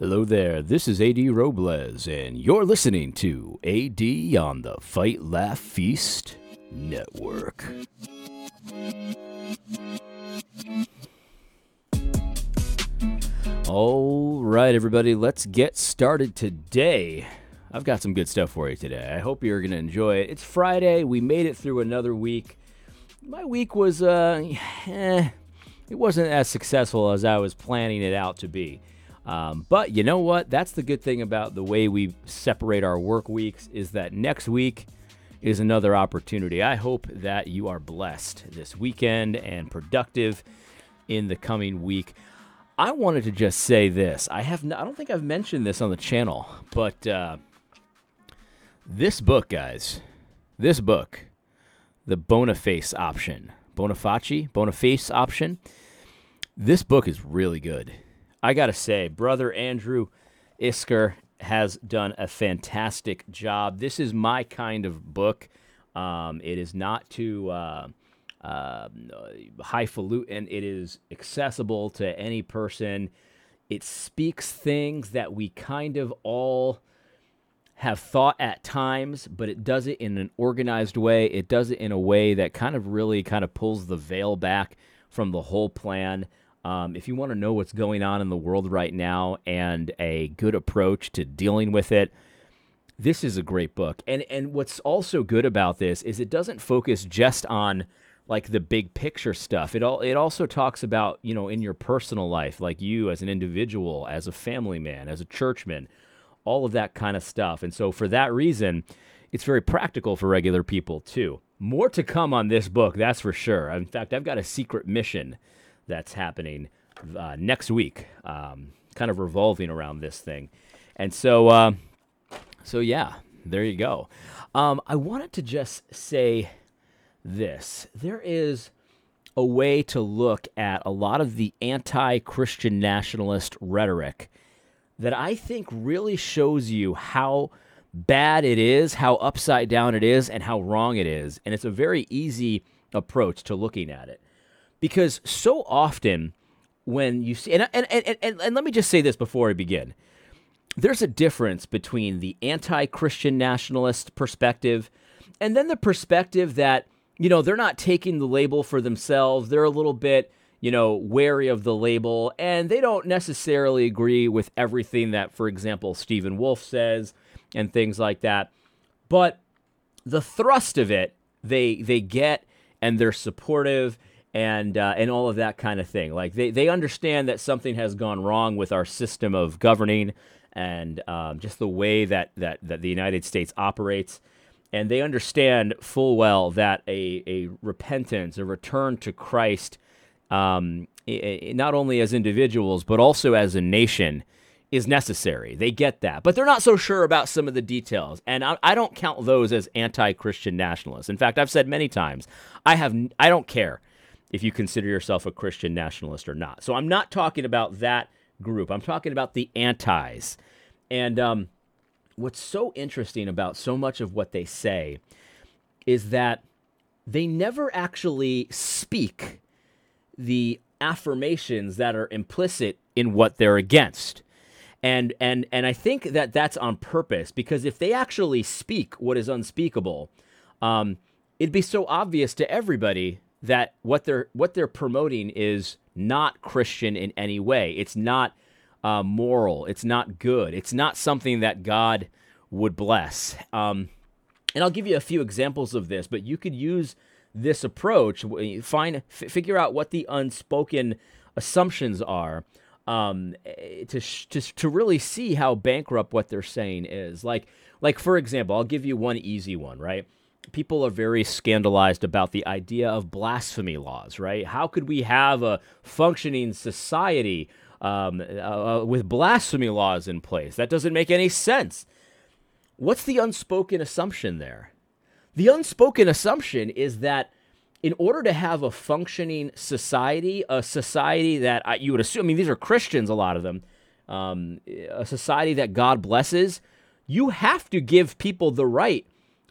Hello there, this is AD Robles, and you're listening to AD on the Fight Laugh Feast Network. All right, everybody, let's get started today. I've got some good stuff for you today. I hope you're going to enjoy it. It's Friday. We made it through another week. My week was, uh, eh, it wasn't as successful as I was planning it out to be. Um, but you know what? That's the good thing about the way we separate our work weeks is that next week is another opportunity. I hope that you are blessed this weekend and productive in the coming week. I wanted to just say this. I have I don't think I've mentioned this on the channel, but uh, this book, guys, this book, the Boniface option, Boniface, Boniface option. This book is really good. I gotta say, brother Andrew Isker has done a fantastic job. This is my kind of book. Um, it is not too uh, uh, highfalutin. It is accessible to any person. It speaks things that we kind of all have thought at times, but it does it in an organized way. It does it in a way that kind of really kind of pulls the veil back from the whole plan. Um, if you want to know what's going on in the world right now and a good approach to dealing with it, this is a great book. And and what's also good about this is it doesn't focus just on like the big picture stuff. It all it also talks about, you know, in your personal life, like you as an individual, as a family man, as a churchman, all of that kind of stuff. And so for that reason, it's very practical for regular people too. More to come on this book, that's for sure. In fact, I've got a secret mission that's happening uh, next week, um, kind of revolving around this thing. And so, uh, so yeah, there you go. Um, I wanted to just say this: there is a way to look at a lot of the anti-Christian nationalist rhetoric that I think really shows you how bad it is, how upside down it is, and how wrong it is. And it's a very easy approach to looking at it because so often when you see and and, and, and, and let me just say this before I begin. There's a difference between the anti-Christian nationalist perspective and then the perspective that, you know, they're not taking the label for themselves. They're a little bit, you know, wary of the label and they don't necessarily agree with everything that, for example, Stephen Wolfe says and things like that. But the thrust of it, they they get and they're supportive and uh, and all of that kind of thing. Like they, they understand that something has gone wrong with our system of governing and um, just the way that, that that the United States operates. And they understand full well that a, a repentance, a return to Christ, um, not only as individuals, but also as a nation, is necessary. They get that. But they're not so sure about some of the details. And I, I don't count those as anti Christian nationalists. In fact, I've said many times, I, have, I don't care if you consider yourself a Christian nationalist or not. So I'm not talking about that group. I'm talking about the antis. And um, what's so interesting about so much of what they say is that they never actually speak the affirmations that are implicit in what they're against. And and and I think that that's on purpose because if they actually speak what is unspeakable, um, it'd be so obvious to everybody that what they're what they're promoting is not Christian in any way. It's not uh, moral. It's not good. It's not something that God would bless. Um, and I'll give you a few examples of this, but you could use this approach. Find f- figure out what the unspoken assumptions are. Um, eh, to, sh- to to really see how bankrupt what they're saying is. Like like for example, I'll give you one easy one, right? People are very scandalized about the idea of blasphemy laws, right? How could we have a functioning society um, uh, uh, with blasphemy laws in place? That doesn't make any sense. What's the unspoken assumption there? The unspoken assumption is that in order to have a functioning society, a society that I, you would assume, I mean, these are Christians, a lot of them, um, a society that God blesses, you have to give people the right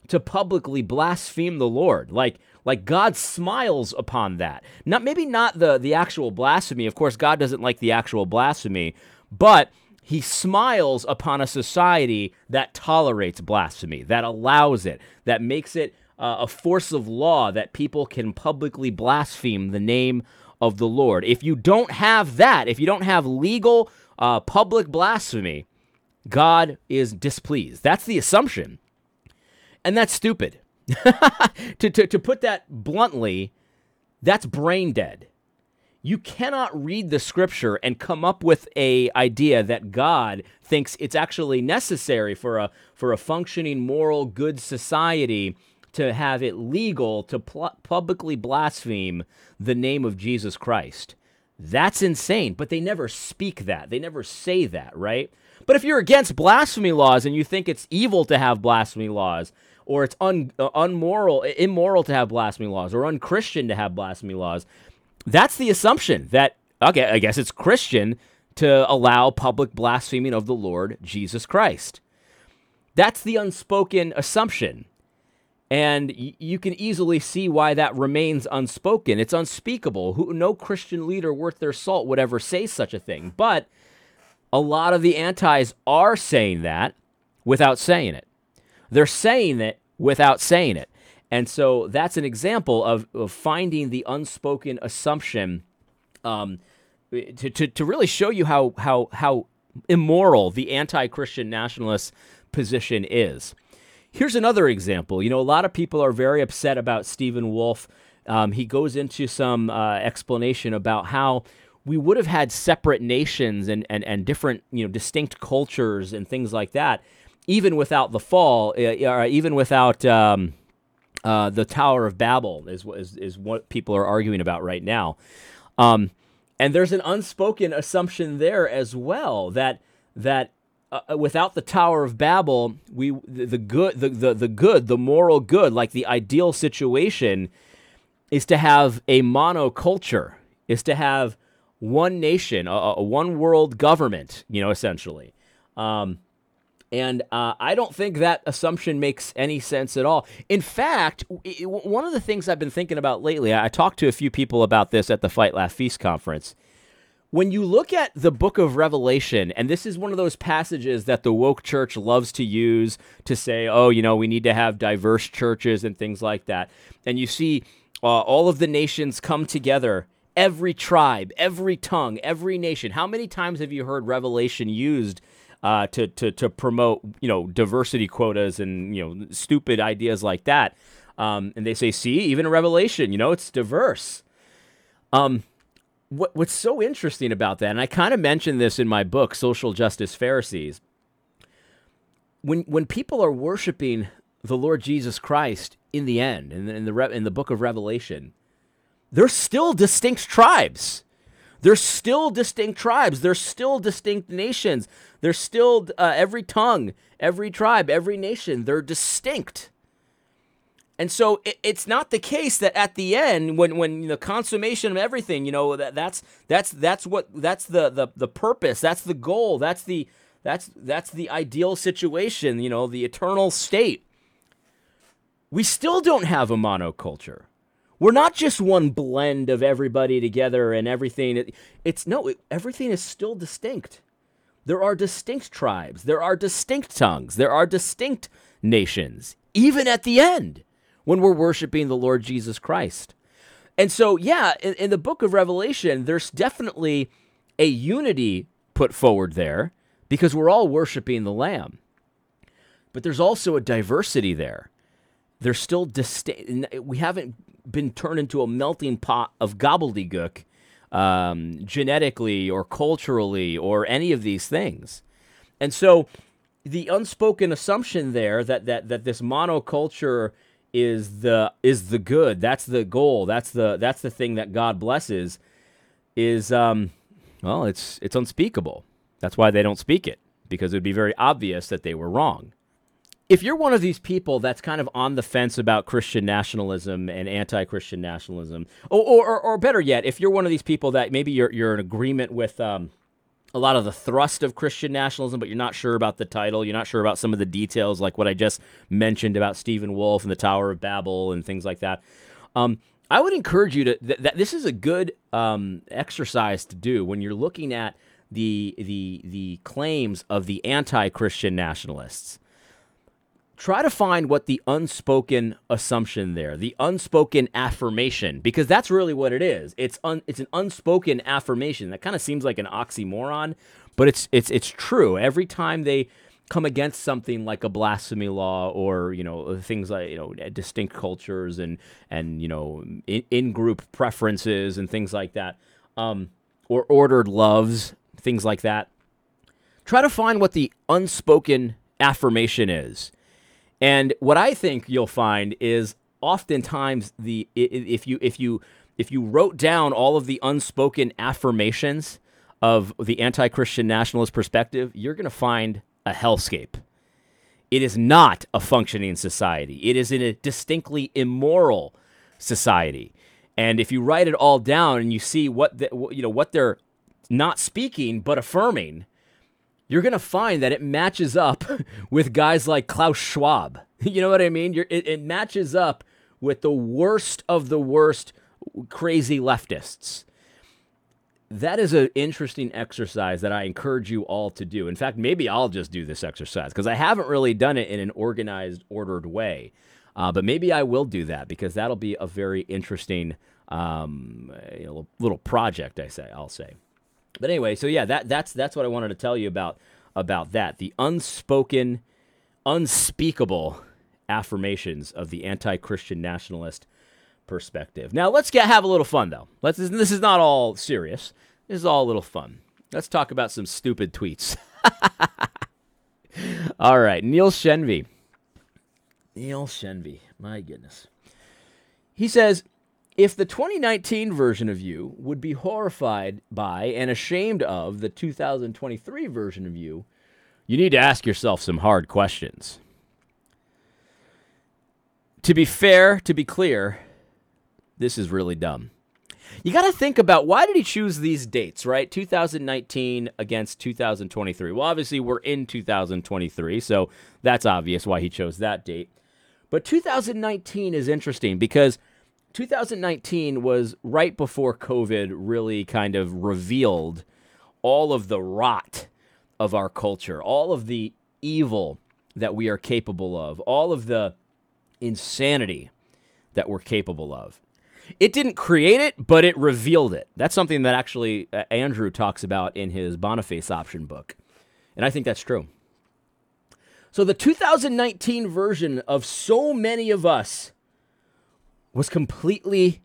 to publicly blaspheme the Lord. Like like God smiles upon that. Not maybe not the the actual blasphemy. Of course, God doesn't like the actual blasphemy, but he smiles upon a society that tolerates blasphemy, that allows it, that makes it uh, a force of law that people can publicly blaspheme the name of the Lord. If you don't have that, if you don't have legal uh, public blasphemy, God is displeased. That's the assumption. And that's stupid. to, to, to put that bluntly, that's brain dead. You cannot read the scripture and come up with a idea that God thinks it's actually necessary for a for a functioning moral good society to have it legal to pl- publicly blaspheme the name of Jesus Christ. That's insane, but they never speak that. They never say that, right? But if you're against blasphemy laws and you think it's evil to have blasphemy laws, or it's un, uh, unmoral, immoral to have blasphemy laws, or unchristian to have blasphemy laws, that's the assumption that, okay, I guess it's Christian to allow public blaspheming of the Lord Jesus Christ. That's the unspoken assumption. And y- you can easily see why that remains unspoken. It's unspeakable. Who, no Christian leader worth their salt would ever say such a thing. But a lot of the antis are saying that without saying it. They're saying it without saying it. And so that's an example of, of finding the unspoken assumption um, to, to, to really show you how, how, how immoral the anti Christian nationalist position is. Here's another example. You know, a lot of people are very upset about Stephen Wolfe. Um, he goes into some uh, explanation about how we would have had separate nations and, and, and different, you know, distinct cultures and things like that, even without the fall, uh, even without. Um, uh, the Tower of Babel is, is is what people are arguing about right now, um, and there's an unspoken assumption there as well that that uh, uh, without the Tower of Babel, we the, the good the, the the good the moral good like the ideal situation is to have a monoculture is to have one nation a, a one world government you know essentially. Um, and uh, I don't think that assumption makes any sense at all. In fact, one of the things I've been thinking about lately, I talked to a few people about this at the Fight Laugh Feast conference. When you look at the book of Revelation, and this is one of those passages that the woke church loves to use to say, oh, you know, we need to have diverse churches and things like that. And you see uh, all of the nations come together every tribe, every tongue, every nation. How many times have you heard Revelation used uh, to, to, to promote, you know, diversity quotas and, you know, stupid ideas like that. Um, and they say, see, even in Revelation, you know, it's diverse. Um, what, what's so interesting about that, and I kind of mentioned this in my book, Social Justice Pharisees, when, when people are worshiping the Lord Jesus Christ in the end, in the, in the, in the book of Revelation, they're still distinct tribes. They're still distinct tribes. They're still distinct nations. There's still uh, every tongue, every tribe, every nation. They're distinct. And so it, it's not the case that at the end, when when the consummation of everything, you know, that that's that's that's what that's the the the purpose. That's the goal. That's the that's that's the ideal situation. You know, the eternal state. We still don't have a monoculture. We're not just one blend of everybody together and everything. It's no, it, everything is still distinct. There are distinct tribes, there are distinct tongues, there are distinct nations, even at the end when we're worshiping the Lord Jesus Christ. And so, yeah, in, in the book of Revelation, there's definitely a unity put forward there because we're all worshiping the Lamb. But there's also a diversity there. There's still distinct. We haven't been turned into a melting pot of gobbledygook um, genetically or culturally or any of these things. And so the unspoken assumption there that, that, that this monoculture is the is the good that's the goal that's the that's the thing that god blesses is um well it's it's unspeakable that's why they don't speak it because it would be very obvious that they were wrong if you're one of these people that's kind of on the fence about Christian nationalism and anti-Christian nationalism, or, or, or better yet, if you're one of these people that maybe you're you're in agreement with um, a lot of the thrust of Christian nationalism, but you're not sure about the title, you're not sure about some of the details, like what I just mentioned about Stephen Wolfe and the Tower of Babel and things like that. Um, I would encourage you to. Th- this is a good um, exercise to do when you're looking at the the the claims of the anti-Christian nationalists. Try to find what the unspoken assumption there, the unspoken affirmation, because that's really what it is. It's un, it's an unspoken affirmation. That kind of seems like an oxymoron, but it's it's it's true. Every time they come against something like a blasphemy law or you know things like you know distinct cultures and and you know in, group preferences and things like that um, or ordered loves things like that try to find what the unspoken affirmation is and what i think you'll find is oftentimes the if you if you if you wrote down all of the unspoken affirmations of the anti-christian nationalist perspective you're going to find a hellscape. It is not a functioning society. It is in a distinctly immoral society. And if you write it all down and you see what the, you know what they're not speaking but affirming, you're going to find that it matches up with guys like Klaus Schwab. You know what I mean? It, it matches up with the worst of the worst crazy leftists that is an interesting exercise that I encourage you all to do. In fact, maybe I'll just do this exercise because I haven't really done it in an organized, ordered way. Uh, but maybe I will do that because that'll be a very interesting um, you know, little project. I say, I'll say. But anyway, so yeah, that that's that's what I wanted to tell you about about that. The unspoken, unspeakable affirmations of the anti-Christian nationalist perspective. Now let's get have a little fun though. Let's this is not all serious. This is all a little fun. Let's talk about some stupid tweets. all right, Neil Shenvi. Neil Shenvi, my goodness. He says, if the 2019 version of you would be horrified by and ashamed of the 2023 version of you, you need to ask yourself some hard questions. To be fair, to be clear, this is really dumb. You got to think about why did he choose these dates, right? 2019 against 2023. Well, obviously we're in 2023, so that's obvious why he chose that date. But 2019 is interesting because 2019 was right before COVID really kind of revealed all of the rot of our culture, all of the evil that we are capable of, all of the insanity that we're capable of. It didn't create it, but it revealed it. That's something that actually uh, Andrew talks about in his Boniface option book. And I think that's true. So the 2019 version of so many of us was completely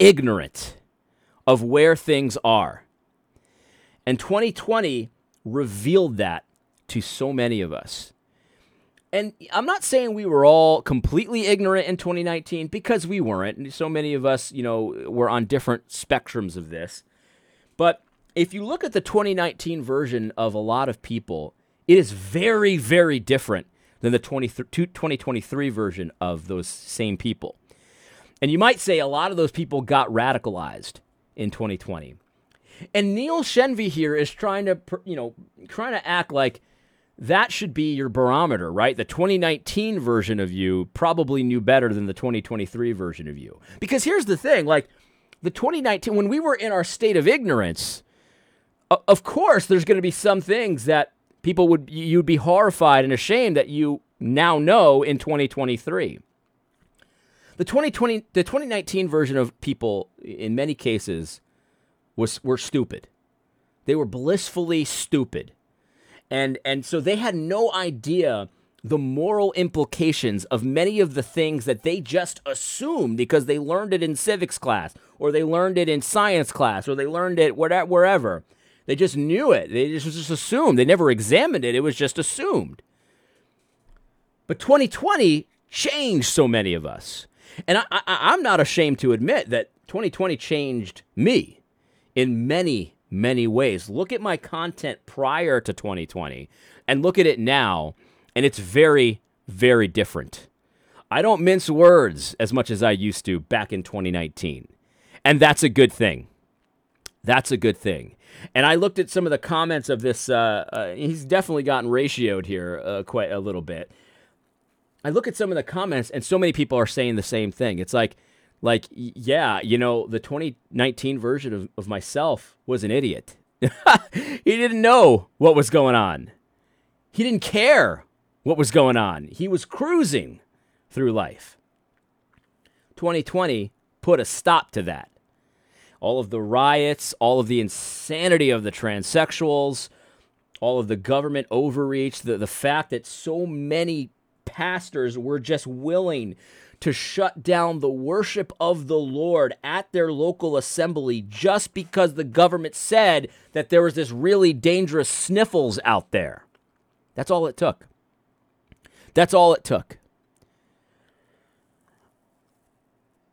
ignorant of where things are. And 2020 revealed that to so many of us. And I'm not saying we were all completely ignorant in 2019 because we weren't. And So many of us, you know, were on different spectrums of this. But if you look at the 2019 version of a lot of people, it is very, very different than the 2023 version of those same people. And you might say a lot of those people got radicalized in 2020. And Neil Shenvi here is trying to, you know, trying to act like that should be your barometer, right? The 2019 version of you probably knew better than the 2023 version of you. Because here's the thing like the 2019, when we were in our state of ignorance, of course, there's going to be some things that people would, you'd be horrified and ashamed that you now know in 2023. The 2020, the 2019 version of people, in many cases, was were stupid. They were blissfully stupid and and so they had no idea the moral implications of many of the things that they just assumed because they learned it in civics class or they learned it in science class or they learned it wherever. They just knew it. They just, just assumed. They never examined it. It was just assumed. But 2020 changed so many of us. And I, I, I'm not ashamed to admit that 2020 changed me in many, many ways. Look at my content prior to 2020 and look at it now, and it's very, very different. I don't mince words as much as I used to back in 2019. And that's a good thing. That's a good thing. And I looked at some of the comments of this. Uh, uh, he's definitely gotten ratioed here uh, quite a little bit. I look at some of the comments, and so many people are saying the same thing. It's like, like, yeah, you know, the 2019 version of, of myself was an idiot. he didn't know what was going on. He didn't care what was going on. He was cruising through life. 2020 put a stop to that. All of the riots, all of the insanity of the transsexuals, all of the government overreach, the, the fact that so many pastors were just willing to shut down the worship of the Lord at their local assembly just because the government said that there was this really dangerous sniffles out there. That's all it took. That's all it took.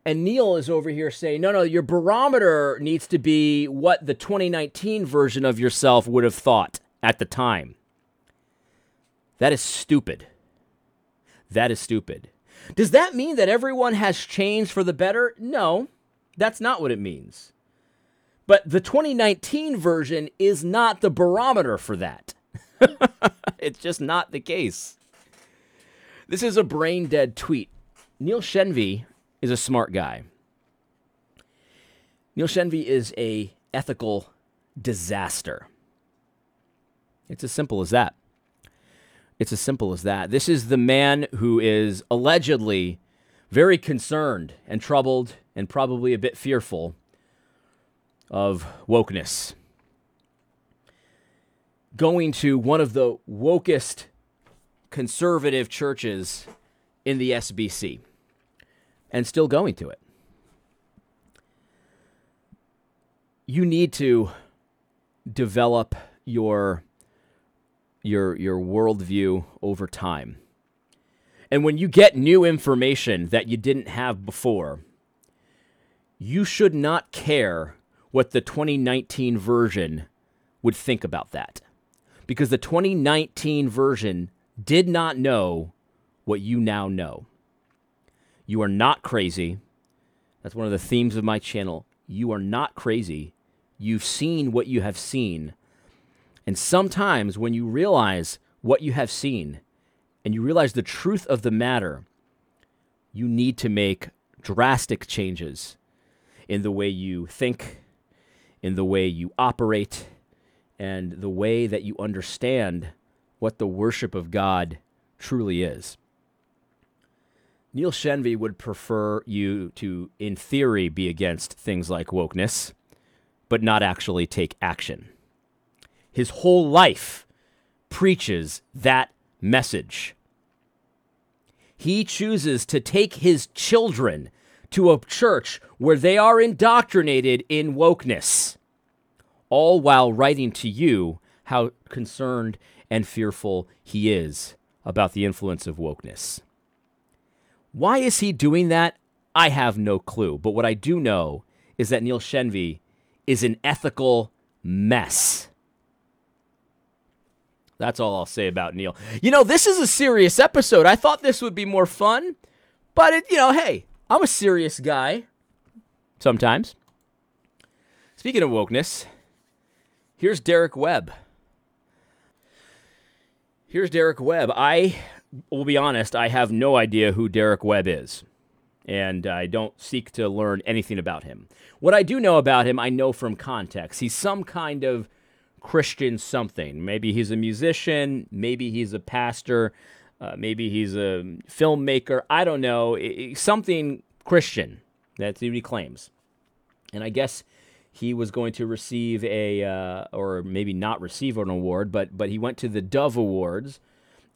And Neil is over here saying, no, no, your barometer needs to be what the 2019 version of yourself would have thought at the time. That is stupid. That is stupid. Does that mean that everyone has changed for the better? No, that's not what it means. But the 2019 version is not the barometer for that. it's just not the case. This is a brain dead tweet. Neil Shenvi is a smart guy. Neil Shenvi is a ethical disaster. It's as simple as that. It's as simple as that. This is the man who is allegedly very concerned and troubled and probably a bit fearful of wokeness. Going to one of the wokest conservative churches in the SBC and still going to it. You need to develop your your your worldview over time. And when you get new information that you didn't have before, you should not care what the 2019 version would think about that. Because the 2019 version did not know what you now know. You are not crazy. That's one of the themes of my channel. You are not crazy. You've seen what you have seen. And sometimes when you realize what you have seen and you realize the truth of the matter, you need to make drastic changes in the way you think, in the way you operate, and the way that you understand what the worship of God truly is. Neil Shenvi would prefer you to, in theory, be against things like wokeness, but not actually take action. His whole life preaches that message. He chooses to take his children to a church where they are indoctrinated in wokeness, all while writing to you how concerned and fearful he is about the influence of wokeness. Why is he doing that? I have no clue. But what I do know is that Neil Shenvi is an ethical mess. That's all I'll say about Neil. You know, this is a serious episode. I thought this would be more fun, but it, you know, hey, I'm a serious guy sometimes. Speaking of wokeness, here's Derek Webb. Here's Derek Webb. I will be honest, I have no idea who Derek Webb is, and I don't seek to learn anything about him. What I do know about him, I know from context. He's some kind of Christian something. Maybe he's a musician, maybe he's a pastor, uh, maybe he's a filmmaker. I don't know. something Christian. What he claims. And I guess he was going to receive a, uh, or maybe not receive an award, but but he went to the Dove Awards,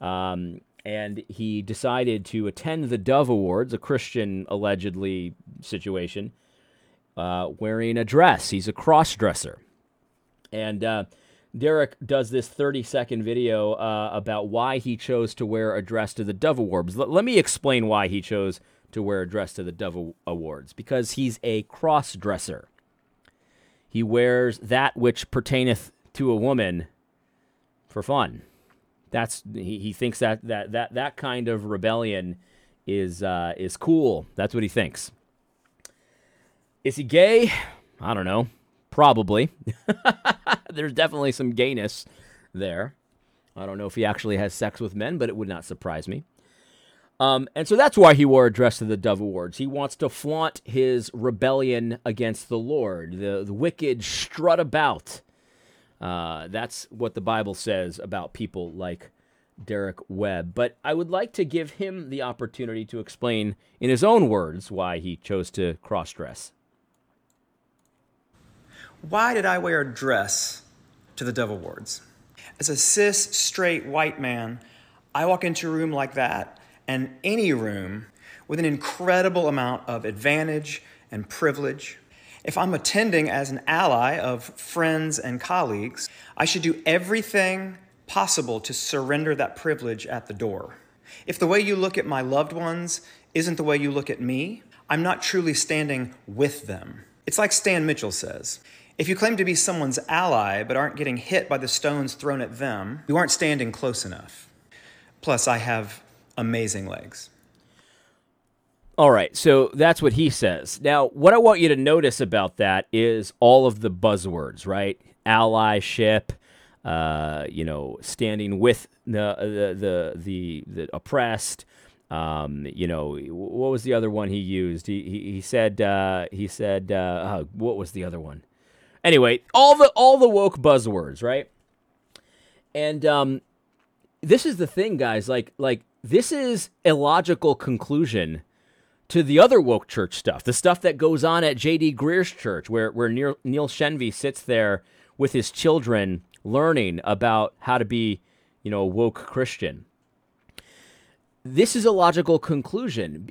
um, and he decided to attend the Dove Awards, a Christian allegedly situation, uh, wearing a dress. He's a cross dresser, and uh, Derek does this 30 second video uh, about why he chose to wear a dress to the Dove Awards. L- let me explain why he chose to wear a dress to the Dove Awards because he's a cross dresser. He wears that which pertaineth to a woman for fun. That's he, he thinks that that that that kind of rebellion is uh, is cool. That's what he thinks. Is he gay? I don't know. Probably. There's definitely some gayness there. I don't know if he actually has sex with men, but it would not surprise me. Um, and so that's why he wore a dress to the Dove Awards. He wants to flaunt his rebellion against the Lord. The, the wicked strut about Uh, that's what the Bible says about people like Derek Webb. But I would like to give him the opportunity to explain in his own words why he chose to cross dress. Why did I wear a dress to the Dove Awards? As a cis, straight, white man, I walk into a room like that, and any room with an incredible amount of advantage and privilege. If I'm attending as an ally of friends and colleagues, I should do everything possible to surrender that privilege at the door. If the way you look at my loved ones isn't the way you look at me, I'm not truly standing with them. It's like Stan Mitchell says if you claim to be someone's ally but aren't getting hit by the stones thrown at them, you aren't standing close enough. Plus, I have amazing legs. All right, so that's what he says. Now, what I want you to notice about that is all of the buzzwords, right? Allyship, uh, you know, standing with the the the the, the oppressed. Um, you know, what was the other one he used? He he, he said uh, he said uh, uh, what was the other one? Anyway, all the all the woke buzzwords, right? And um, this is the thing, guys. Like like this is a logical conclusion to the other woke church stuff, the stuff that goes on at J.D. Greear's church, where where Neil, Neil Shenvi sits there with his children learning about how to be, you know, a woke Christian. This is a logical conclusion.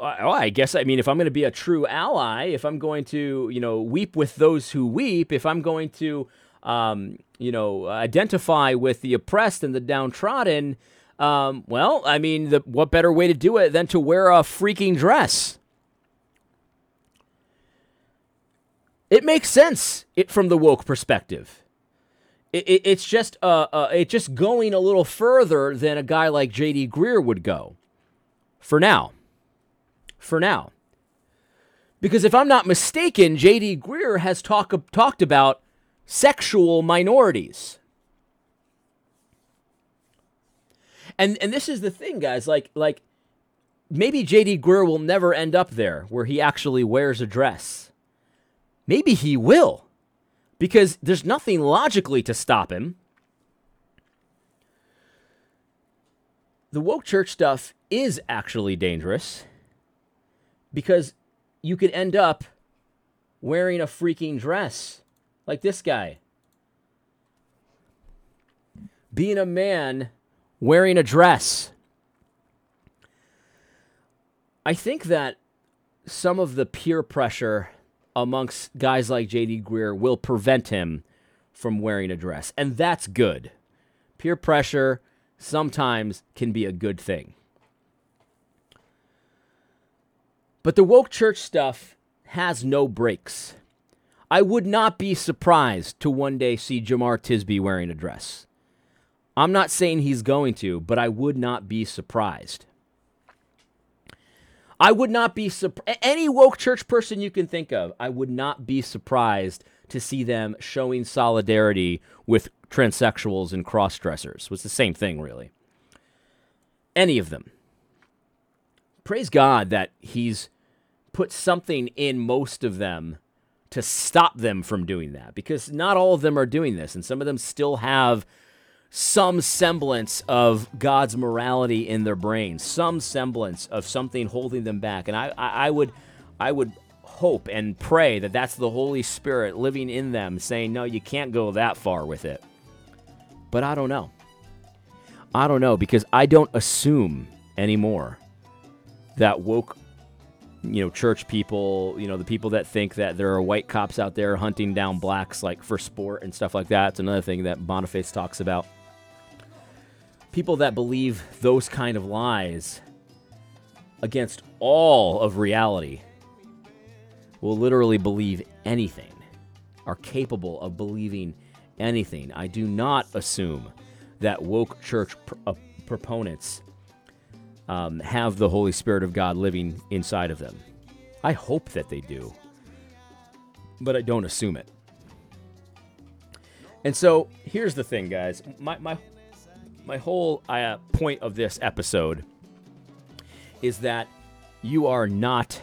I guess, I mean, if I'm going to be a true ally, if I'm going to, you know, weep with those who weep, if I'm going to, um, you know, identify with the oppressed and the downtrodden, um, well, I mean, the, what better way to do it than to wear a freaking dress? It makes sense it, from the woke perspective. It, it, it's just uh, uh, it's just going a little further than a guy like J.D. Greear would go. For now. For now. Because if I'm not mistaken, J.D. Greear has talk, talked about sexual minorities. And and this is the thing, guys. Like like maybe J.D. Greear will never end up there where he actually wears a dress. Maybe he will because there's nothing logically to stop him. The woke church stuff is actually dangerous because you could end up wearing a freaking dress like this guy. Being a man wearing a dress. I think that some of the peer pressure amongst guys like JD Greear will prevent him from wearing a dress. And that's good. Peer pressure sometimes can be a good thing. But the woke church stuff has no breaks. I would not be surprised to one day see Jemar Tisby wearing a dress. I'm not saying he's going to, but I would not be surprised. I would not be surprised. Any woke church person you can think of, I would not be surprised to see them showing solidarity with transsexuals and cross dressers. Was the same thing, really. Any of them. Praise God that He's put something in most of them to stop them from doing that because not all of them are doing this, and some of them still have some semblance of God's morality in their brains, some semblance of something holding them back. And I, I, I, would, I would hope and pray that that's the Holy Spirit living in them, saying, "No, you can't go that far with it." But I don't know. I don't know because I don't assume anymore that woke you know church people you know the people that think that there are white cops out there hunting down blacks like for sport and stuff like that it's another thing that boniface talks about people that believe those kind of lies against all of reality will literally believe anything, are capable of believing anything. I do not assume that woke church pr- uh, proponents um, have the Holy Spirit of God living inside of them. I hope that they do, but I don't assume it. And so here's the thing, guys. My, my my whole uh, point of this episode is that you are not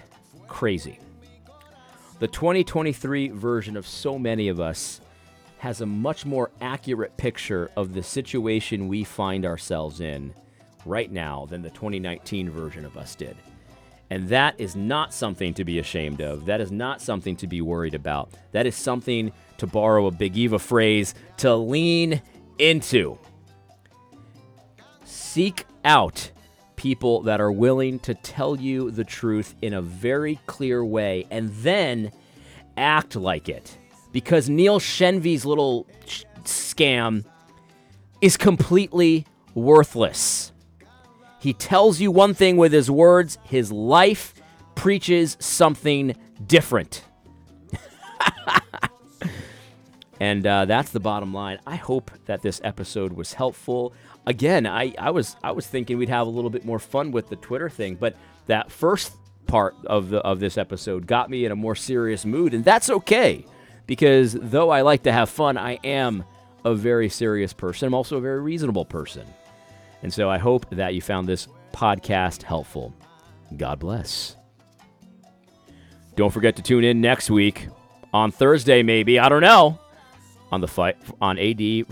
crazy. The 2023 version of so many of us has a much more accurate picture of the situation we find ourselves in right now than the 2019 version of us did. And that is not something to be ashamed of. That is not something to be worried about. That is something, to borrow a Big Eva phrase, to lean into. Seek out people that are willing to tell you the truth in a very clear way and then act like it. Because Neil Shenvi's little sh- scam is completely worthless. He tells you one thing with his words, his life preaches something different. and uh, that's the bottom line. I hope that this episode was helpful. Again, I, I was I was thinking we'd have a little bit more fun with the Twitter thing, but that first part of the of this episode got me in a more serious mood, and that's okay because though I like to have fun, I am a very serious person. I'm also a very reasonable person. And so I hope that you found this podcast helpful. God bless. Don't forget to tune in next week on Thursday, maybe. I don't know. On the fight on AD.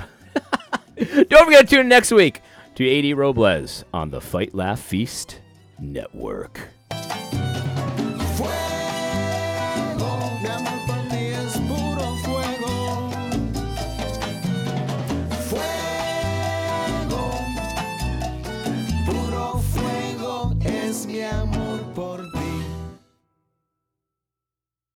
don't forget to tune in next week to AD Robles on the Fight Laugh Feast Network.